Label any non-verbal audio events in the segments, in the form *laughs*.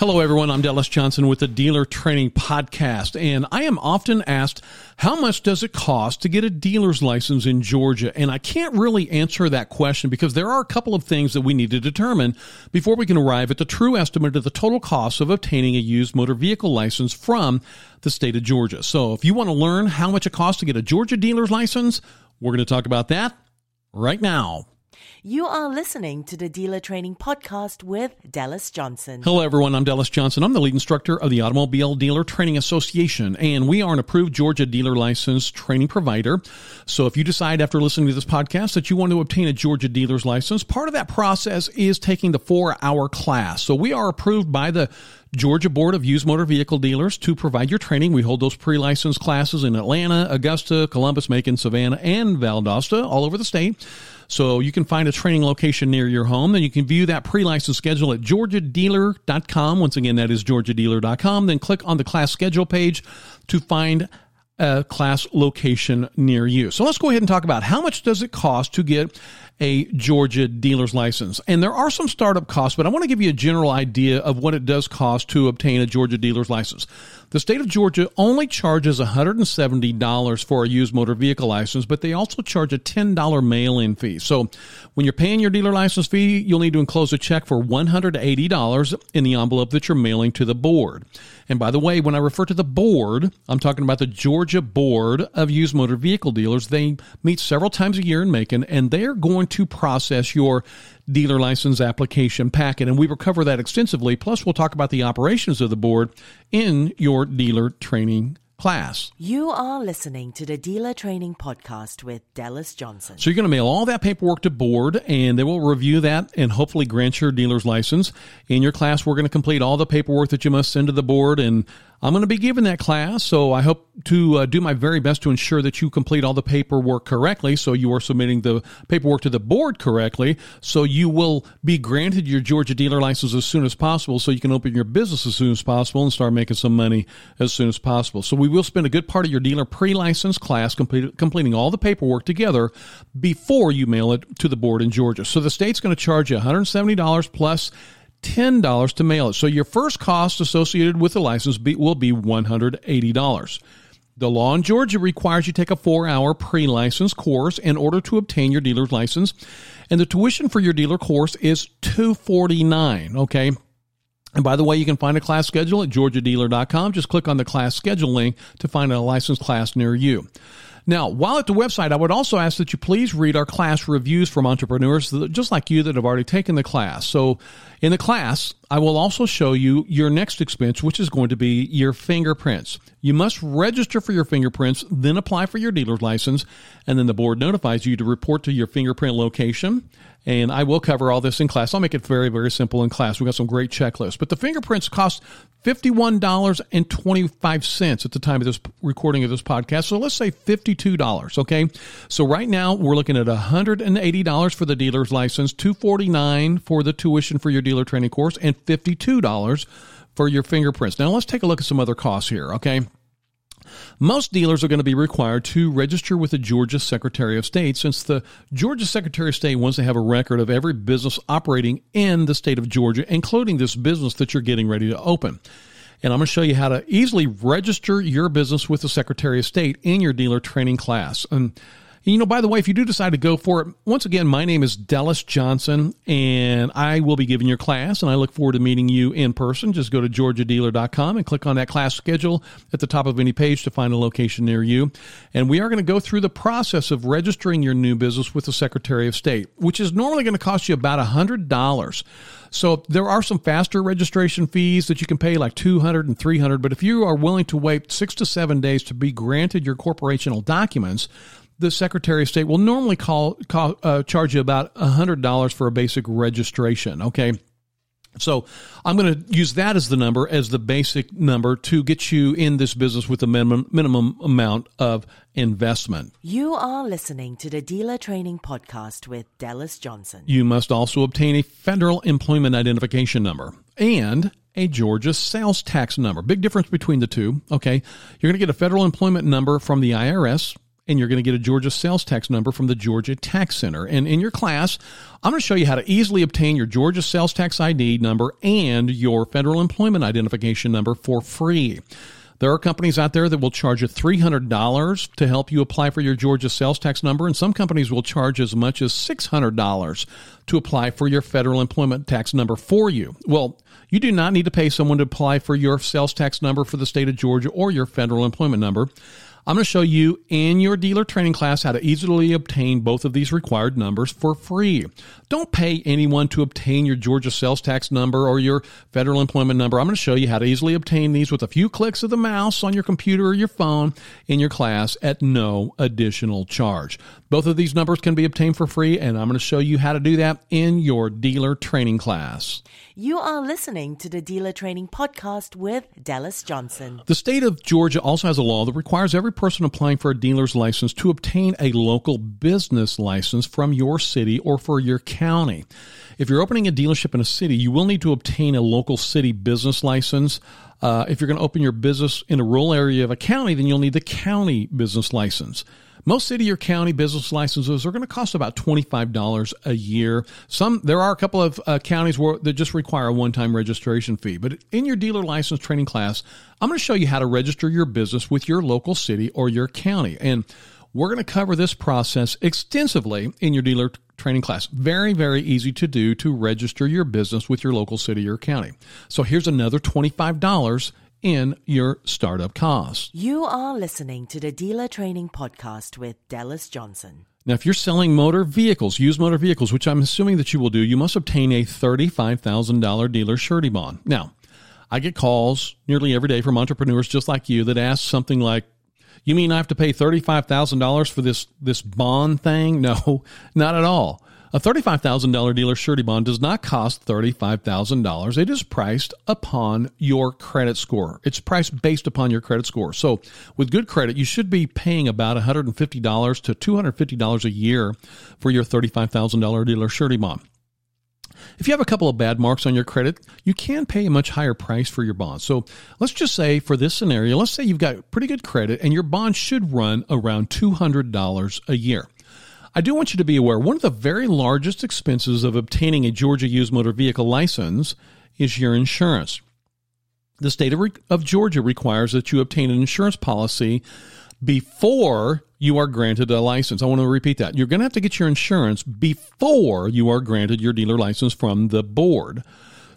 Hello, everyone. I'm Dallas Johnson with the Dealer Training Podcast, and I am often asked, how much does it cost to get a dealer's license in Georgia? And I can't really answer that question because there are a couple of things that we need to determine before we can arrive at the true estimate of the total cost of obtaining a used motor vehicle license from the state of Georgia. So if you want to learn how much it costs to get a Georgia dealer's license, we're going to talk about that right now. You are listening to the Dealer Training Podcast with Dallas Johnson. Hello, everyone. I'm Dallas Johnson. I'm the lead instructor of the Automobile Dealer Training Association, and we are an approved Georgia dealer license training provider. So if you decide after listening to this podcast that you want to obtain a Georgia dealer's license, part of that process is taking the four hour class. So we are approved by the Georgia Board of Used Motor Vehicle Dealers to provide your training. We hold those pre-licensed classes in Atlanta, Augusta, Columbus, Macon, Savannah, and Valdosta, all over the state. So you can find a training location near your home. Then you can view that pre-license schedule at georgiadealer.com. Once again, that is georgiadealer.com. Then click on the class schedule page to find a class location near you. So let's go ahead and talk about how much does it cost to get a Georgia dealer's license. And there are some startup costs, but I want to give you a general idea of what it does cost to obtain a Georgia dealer's license. The state of Georgia only charges $170 for a used motor vehicle license, but they also charge a $10 mail in fee. So when you're paying your dealer license fee, you'll need to enclose a check for $180 in the envelope that you're mailing to the board. And by the way, when I refer to the board, I'm talking about the Georgia Board of Used Motor Vehicle Dealers. They meet several times a year in Macon, and they're going to process your dealer license application packet. And we will cover that extensively. Plus, we'll talk about the operations of the board in your dealer training class. You are listening to the Dealer Training Podcast with Dallas Johnson. So you're going to mail all that paperwork to board and they will review that and hopefully grant your dealer's license. In your class, we're going to complete all the paperwork that you must send to the board and I'm going to be giving that class, so I hope to uh, do my very best to ensure that you complete all the paperwork correctly. So you are submitting the paperwork to the board correctly. So you will be granted your Georgia dealer license as soon as possible, so you can open your business as soon as possible and start making some money as soon as possible. So we will spend a good part of your dealer pre-license class complete, completing all the paperwork together before you mail it to the board in Georgia. So the state's going to charge you $170 plus $10 to mail it. So your first cost associated with the license be, will be $180. The law in Georgia requires you take a four hour pre license course in order to obtain your dealer's license. And the tuition for your dealer course is 249. Okay. And by the way, you can find a class schedule at georgiadealer.com. Just click on the class schedule link to find a licensed class near you. Now, while at the website, I would also ask that you please read our class reviews from entrepreneurs just like you that have already taken the class. So, in the class, I will also show you your next expense, which is going to be your fingerprints. You must register for your fingerprints, then apply for your dealer's license, and then the board notifies you to report to your fingerprint location and I will cover all this in class. I'll make it very, very simple in class. We've got some great checklists. But the fingerprints cost $51.25 at the time of this recording of this podcast. So let's say $52, okay? So right now we're looking at $180 for the dealer's license, $249 for the tuition for your dealer training course, and $52 for your fingerprints. Now let's take a look at some other costs here, okay? Most dealers are going to be required to register with the Georgia Secretary of State since the Georgia Secretary of State wants to have a record of every business operating in the state of Georgia, including this business that you're getting ready to open. And I'm going to show you how to easily register your business with the Secretary of State in your dealer training class. And you know, by the way, if you do decide to go for it, once again, my name is Dallas Johnson, and I will be giving your class, and I look forward to meeting you in person. Just go to georgiadealer.com and click on that class schedule at the top of any page to find a location near you. And we are going to go through the process of registering your new business with the Secretary of State, which is normally going to cost you about $100. So there are some faster registration fees that you can pay like 200 and 300, but if you are willing to wait 6 to 7 days to be granted your corporational documents, the Secretary of State will normally call, call uh, charge you about $100 for a basic registration. Okay. So I'm going to use that as the number, as the basic number to get you in this business with a minimum, minimum amount of investment. You are listening to the Dealer Training Podcast with Dallas Johnson. You must also obtain a federal employment identification number and a Georgia sales tax number. Big difference between the two. Okay. You're going to get a federal employment number from the IRS and you're going to get a Georgia sales tax number from the Georgia Tax Center. And in your class, I'm going to show you how to easily obtain your Georgia sales tax ID number and your federal employment identification number for free. There are companies out there that will charge you $300 to help you apply for your Georgia sales tax number, and some companies will charge as much as $600 to apply for your federal employment tax number for you. Well, you do not need to pay someone to apply for your sales tax number for the state of Georgia or your federal employment number. I'm going to show you in your dealer training class how to easily obtain both of these required numbers for free. Don't pay anyone to obtain your Georgia sales tax number or your federal employment number. I'm going to show you how to easily obtain these with a few clicks of the mouse on your computer or your phone in your class at no additional charge. Both of these numbers can be obtained for free, and I'm going to show you how to do that in your dealer training class. You are listening to the Dealer Training Podcast with Dallas Johnson. The state of Georgia also has a law that requires every person applying for a dealer's license to obtain a local business license from your city or for your county. If you're opening a dealership in a city, you will need to obtain a local city business license. Uh, if you're going to open your business in a rural area of a county, then you'll need the county business license. Most city or county business licenses are going to cost about $25 a year. Some there are a couple of uh, counties where that just require a one-time registration fee. But in your dealer license training class, I'm going to show you how to register your business with your local city or your county. And we're going to cover this process extensively in your dealer training class. Very, very easy to do to register your business with your local city or county. So here's another $25 in your startup costs. You are listening to the Dealer Training Podcast with Dallas Johnson. Now, if you're selling motor vehicles, used motor vehicles, which I'm assuming that you will do, you must obtain a $35,000 dealer surety bond. Now, I get calls nearly every day from entrepreneurs just like you that ask something like, you mean I have to pay $35,000 for this, this bond thing? *laughs* No, not at all. A $35,000 dealer surety bond does not cost $35,000. It is priced upon your credit score. It's priced based upon your credit score. So with good credit, you should be paying about $150 to $250 a year for your $35,000 dealer surety bond. If you have a couple of bad marks on your credit, you can pay a much higher price for your bond. So let's just say for this scenario, let's say you've got pretty good credit and your bond should run around $200 a year. I do want you to be aware one of the very largest expenses of obtaining a Georgia used motor vehicle license is your insurance. The state of, of Georgia requires that you obtain an insurance policy before you are granted a license. I want to repeat that. You're going to have to get your insurance before you are granted your dealer license from the board.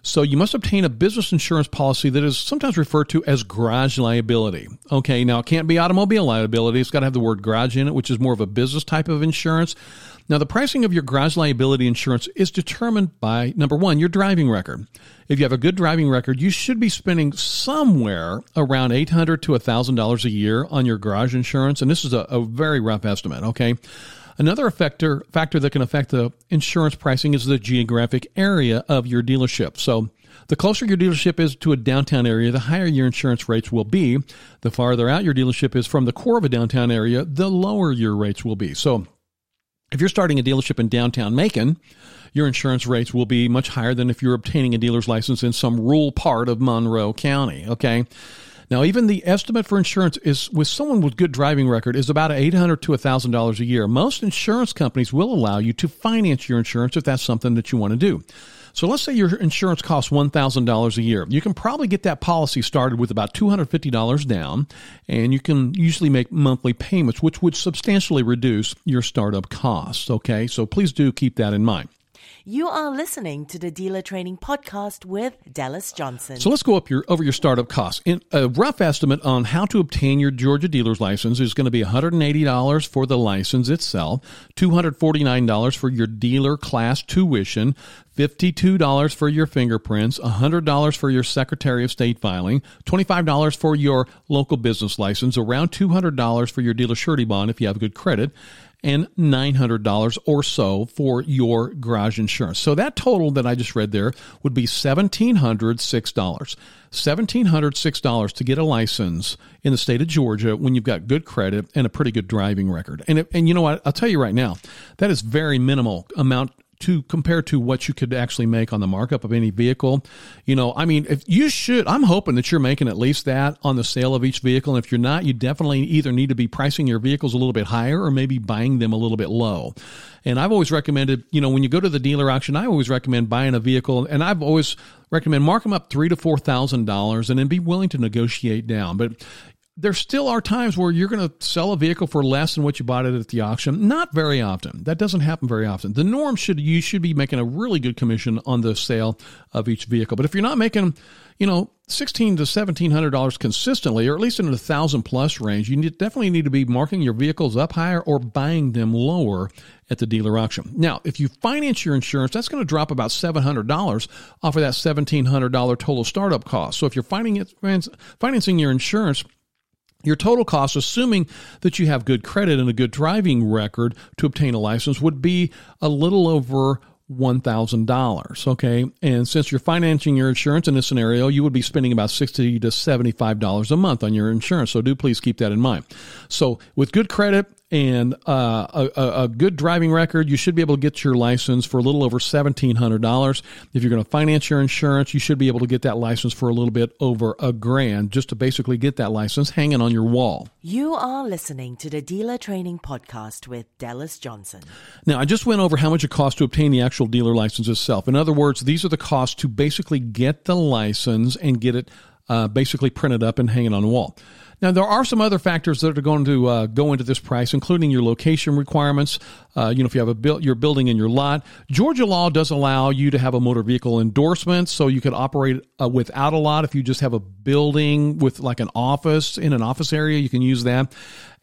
So you must obtain a business insurance policy that is sometimes referred to as garage liability. Okay, now it can't be automobile liability. It's got to have the word garage in it, which is more of a business type of insurance. Now, the pricing of your garage liability insurance is determined by number one, your driving record. If you have a good driving record, you should be spending somewhere around 800 to $1,000 a year on your garage insurance. And this is a, a very rough estimate, okay? Another factor factor that can affect the insurance pricing is the geographic area of your dealership. So the closer your dealership is to a downtown area, the higher your insurance rates will be. The farther out your dealership is from the core of a downtown area, the lower your rates will be. So if you're starting a dealership in downtown Macon, your insurance rates will be much higher than if you're obtaining a dealer's license in some rural part of Monroe County. Okay. Now, even the estimate for insurance is with someone with good driving record is about $800 to $1,000 a year. Most insurance companies will allow you to finance your insurance if that's something that you want to do. So let's say your insurance costs $1,000 a year. You can probably get that policy started with about $250 down, and you can usually make monthly payments, which would substantially reduce your startup costs. Okay, so please do keep that in mind. You are listening to the Dealer Training Podcast with Dallas Johnson. So let's go up your over your startup costs. In a rough estimate on how to obtain your Georgia dealer's license is going to be $180 for the license itself, $249 for your dealer class tuition, $52 for your fingerprints, $100 for your Secretary of State filing, $25 for your local business license, around $200 for your dealer surety bond if you have good credit, and $900 or so for your garage insurance. So that total that I just read there would be $1,706. $1,706 to get a license in the state of Georgia when you've got good credit and a pretty good driving record. And, and you know what? I'll tell you right now, that is very minimal amount to compare to what you could actually make on the markup of any vehicle. You know, I mean, if you should, I'm hoping that you're making at least that on the sale of each vehicle. And if you're not, you definitely either need to be pricing your vehicles a little bit higher or maybe buying them a little bit low. And I've always recommended, you know, when you go to the dealer auction, I always recommend buying a vehicle, and I've always recommend mark them up three to four thousand dollars, and then be willing to negotiate down. But there still are times where you're going to sell a vehicle for less than what you bought it at the auction. Not very often. That doesn't happen very often. The norm should you should be making a really good commission on the sale of each vehicle. But if you're not making, you know, sixteen to seventeen hundred dollars consistently, or at least in the thousand plus range, you need, definitely need to be marking your vehicles up higher or buying them lower at the dealer auction. Now, if you finance your insurance, that's going to drop about seven hundred dollars off of that seventeen hundred dollar total startup cost. So if you're financing your insurance your total cost, assuming that you have good credit and a good driving record to obtain a license, would be a little over $1,000. Okay. And since you're financing your insurance in this scenario, you would be spending about 60 to $75 a month on your insurance. So do please keep that in mind. So with good credit and uh, a, a, good driving record, you should be able to get your license for a little over $1,700. If you're going to finance your insurance, you should be able to get that license for a little bit over a grand just to basically get that license hanging on your wall. You are listening to the Dealer Training Podcast with Dallas Johnson. Now, I just went over how much it costs to obtain the actual dealer license itself. In other words, these are the costs to basically get the license and get it uh, basically printed up and hanging on the wall. Now, there are some other factors that are going to uh, go into this price, including your location requirements. Uh, you know, if you have a build, your building in your lot, Georgia law does allow you to have a motor vehicle endorsement, so you could operate uh, without a lot. If you just have a building with like an office in an office area, you can use that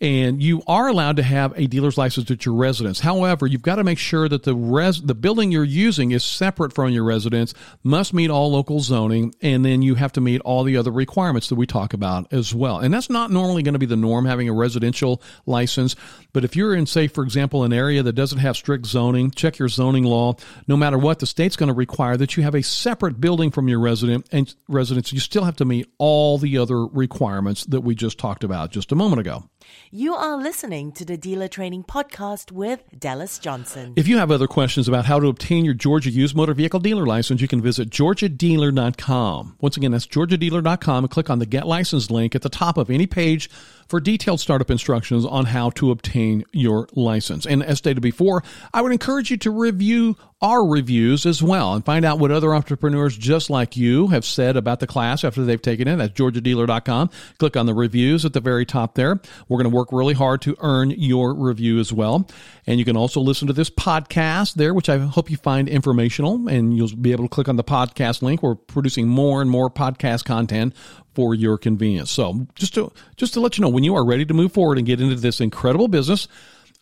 and you are allowed to have a dealer's license at your residence. However, you've got to make sure that the res- the building you're using is separate from your residence, must meet all local zoning, and then you have to meet all the other requirements that we talk about as well. And that's not normally going to be the norm having a residential license, but if you're in say for example an area that doesn't have strict zoning, check your zoning law. No matter what, the state's going to require that you have a separate building from your resident and residence. You still have to meet all the other requirements that we just talked about just a moment ago. You are listening to the Dealer Training Podcast with Dallas Johnson. If you have other questions about how to obtain your Georgia used motor vehicle dealer license, you can visit georgiadealer.com. Once again, that's georgiadealer.com and click on the Get License link at the top of any page for detailed startup instructions on how to obtain your license. And as stated before, I would encourage you to review our reviews as well and find out what other entrepreneurs just like you have said about the class after they've taken it at georgiadealer.com. Click on the reviews at the very top there. We're going to work really hard to earn your review as well. And you can also listen to this podcast there, which I hope you find informational and you'll be able to click on the podcast link. We're producing more and more podcast content for your convenience. So just to, just to let you know, when you are ready to move forward and get into this incredible business,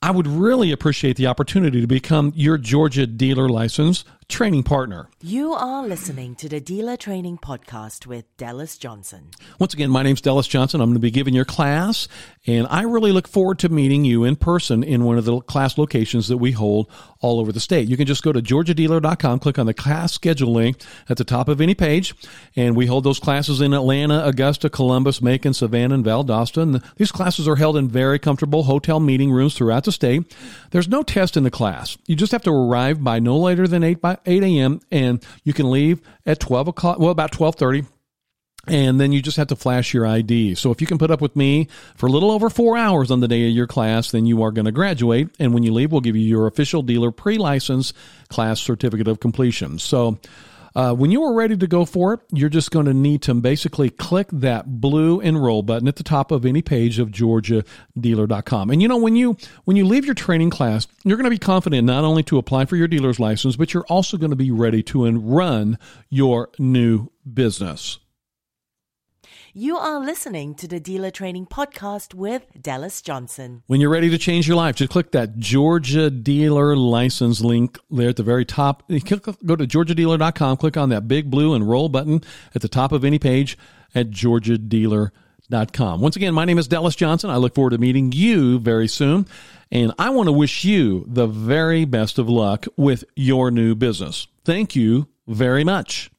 I would really appreciate the opportunity to become your Georgia dealer license training partner. You are listening to the Dealer Training Podcast with Dallas Johnson. Once again, my name's Dallas Johnson. I'm going to be giving your class, and I really look forward to meeting you in person in one of the class locations that we hold all over the state. You can just go to georgiadealer.com, click on the class schedule link at the top of any page, and we hold those classes in Atlanta, Augusta, Columbus, Macon, Savannah, and Valdosta. And these classes are held in very comfortable hotel meeting rooms throughout the state. There's no test in the class. You just have to arrive by no later than 8 by 8 a.m. and you can leave at 12 o'clock, well, about 1230 and then you just have to flash your ID. So if you can put up with me for a little over four hours on the day of your class, then you are going to graduate. And when you leave, we'll give you your official dealer pre-license class certificate of completion. So uh, when you are ready to go for it, you're just going to need to basically click that blue enroll button at the top of any page of georgiadealer.com. And you know, when you when you leave your training class, you're going to be confident not only to apply for your dealer's license, but you're also going to be ready to run your new business. You are listening to the Dealer Training Podcast with Dallas Johnson. When you're ready to change your life, just click that Georgia Dealer license link there at the very top. Go to georgiadealer.com, click on that big blue enroll button at the top of any page at georgiadealer.com. Once again, my name is Dallas Johnson. I look forward to meeting you very soon. And I want to wish you the very best of luck with your new business. Thank you very much.